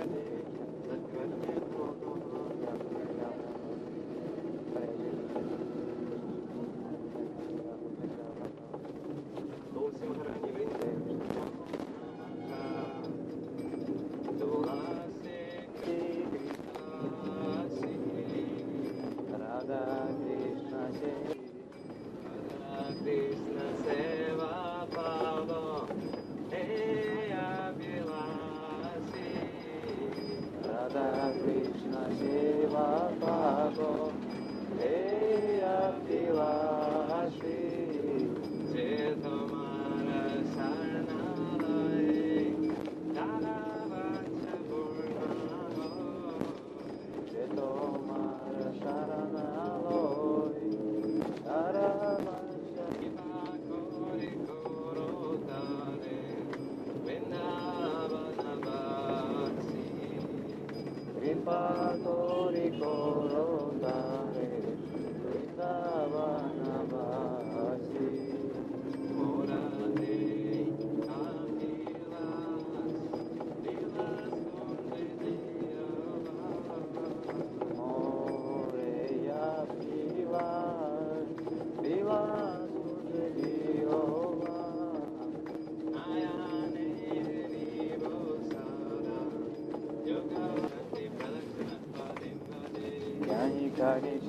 Krishna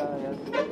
Kani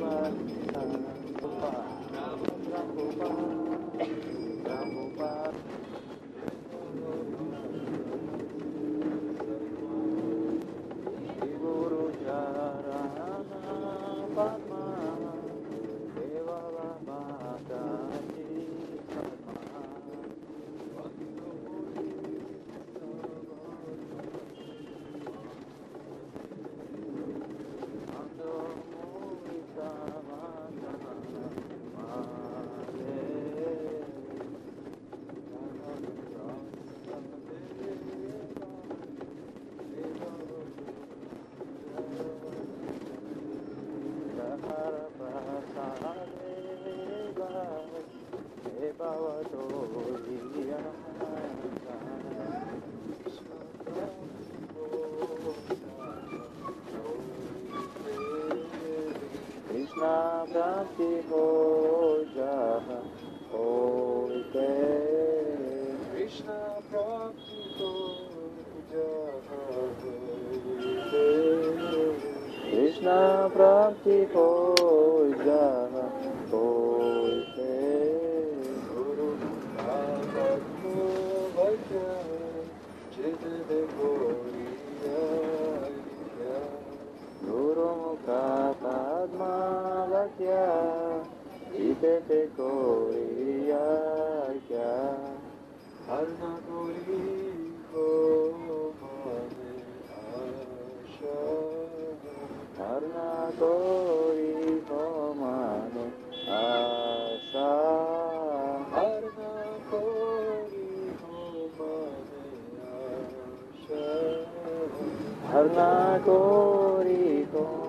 स्नादाति हो जाः ओते कृष्ण प्राप्ति हो जाः कृष्ण प्राप्ति हो Itete Koriya Kya Arna Gori Go Mane Asha Karna Kori Homane Asa Arna Gori Go Mane Asha Karna Kori Homane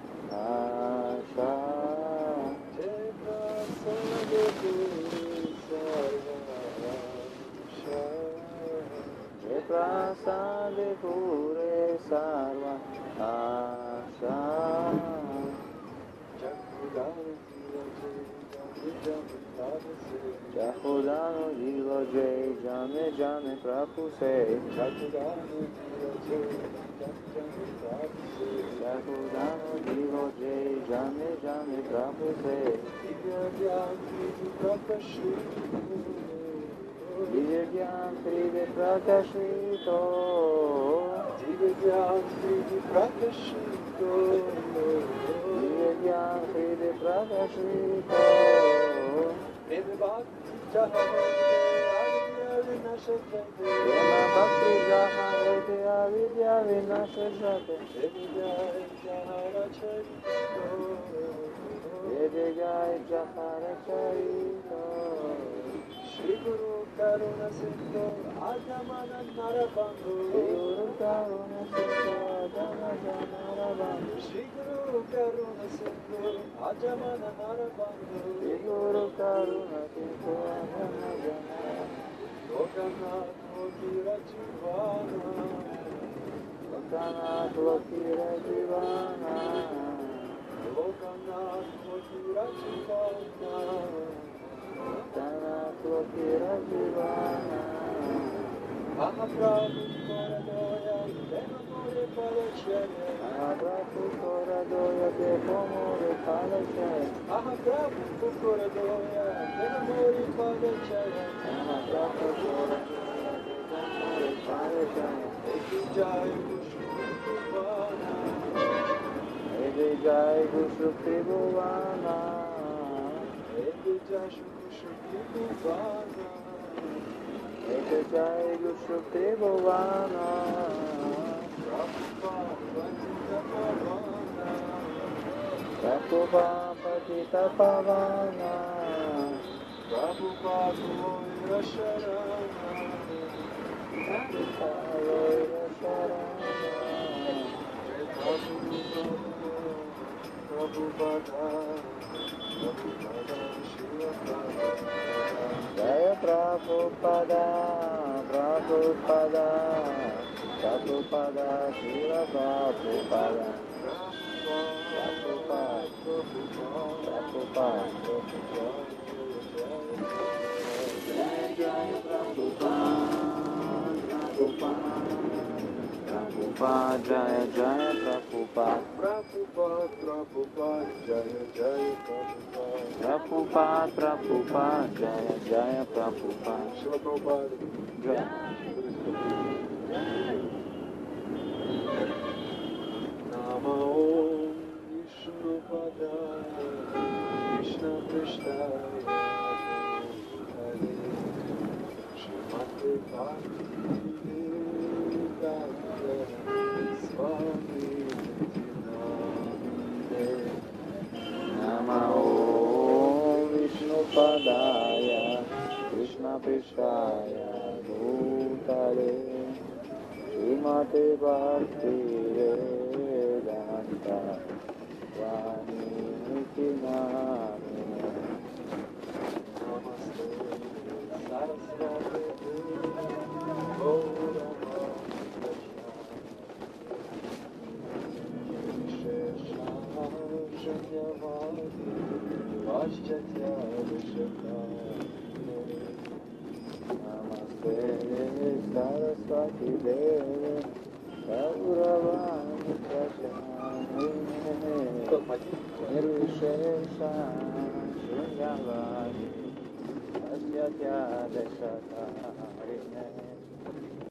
Prasade Pure Sarva Asha Chahudano Jiva Jai Jame Jame Prabhu Se Chahudano Jiva Jai Jame Jame Prabhu Se Divya Gyan Prive Prakashito Divya Gyan Prive Prakashito Yama Bhakti Jaha Ete Avidya Vinashashate Vede Jai Jahara Charito Shri Guru Karuna Sindhu Ajamana Narabandhu Guru Karuna Sita Jana Jana Rabam Shri Guru Karuna Sindhu Ajamana Narabandhu Guru Karuna Sita Jana Jana Lokanath qualquer divana. Abra tu amor e amore padecene. Abra tu coradoia, de amore amor e tu coradoia, de amore padecene. Abra tu amor e amore padecene. E jai gushu pribhuvana. E jai gushu pribhuvana. যা শুধু সখী বানা এতে চাই গো সখী বানা Prabhupada Pavana Prabhupada Moira Sharana Prabhupada Moira Sharana Prabhupada Prabhupada Jaya Prabhupada Prabhupada Prabhupada Shiva Prabhupada Prabhupada Prabhupada Jaya Jaya Prabhupada Prabhupada Jaya Jaya Prabhupada Prabhupada Prabhupada Jaya Jaya Prabhupada Prabhupada Prabhupada Jaya Jaya Prabhupada Shiva Prabhupada. Jaya Nama Om Vishnu Padaya Krishna Krishnaya Hare Shrimati Bhakti कृष्णपदाय कृष्णपिषाय भूतले। श्रीमते भक्तिरेदान्तावाणीति नाम। नमस्ते सरस्वती सरस्वती देवे गौरवाणि प्रजामि निर्विशेषा शृङ्गवाणि अस्य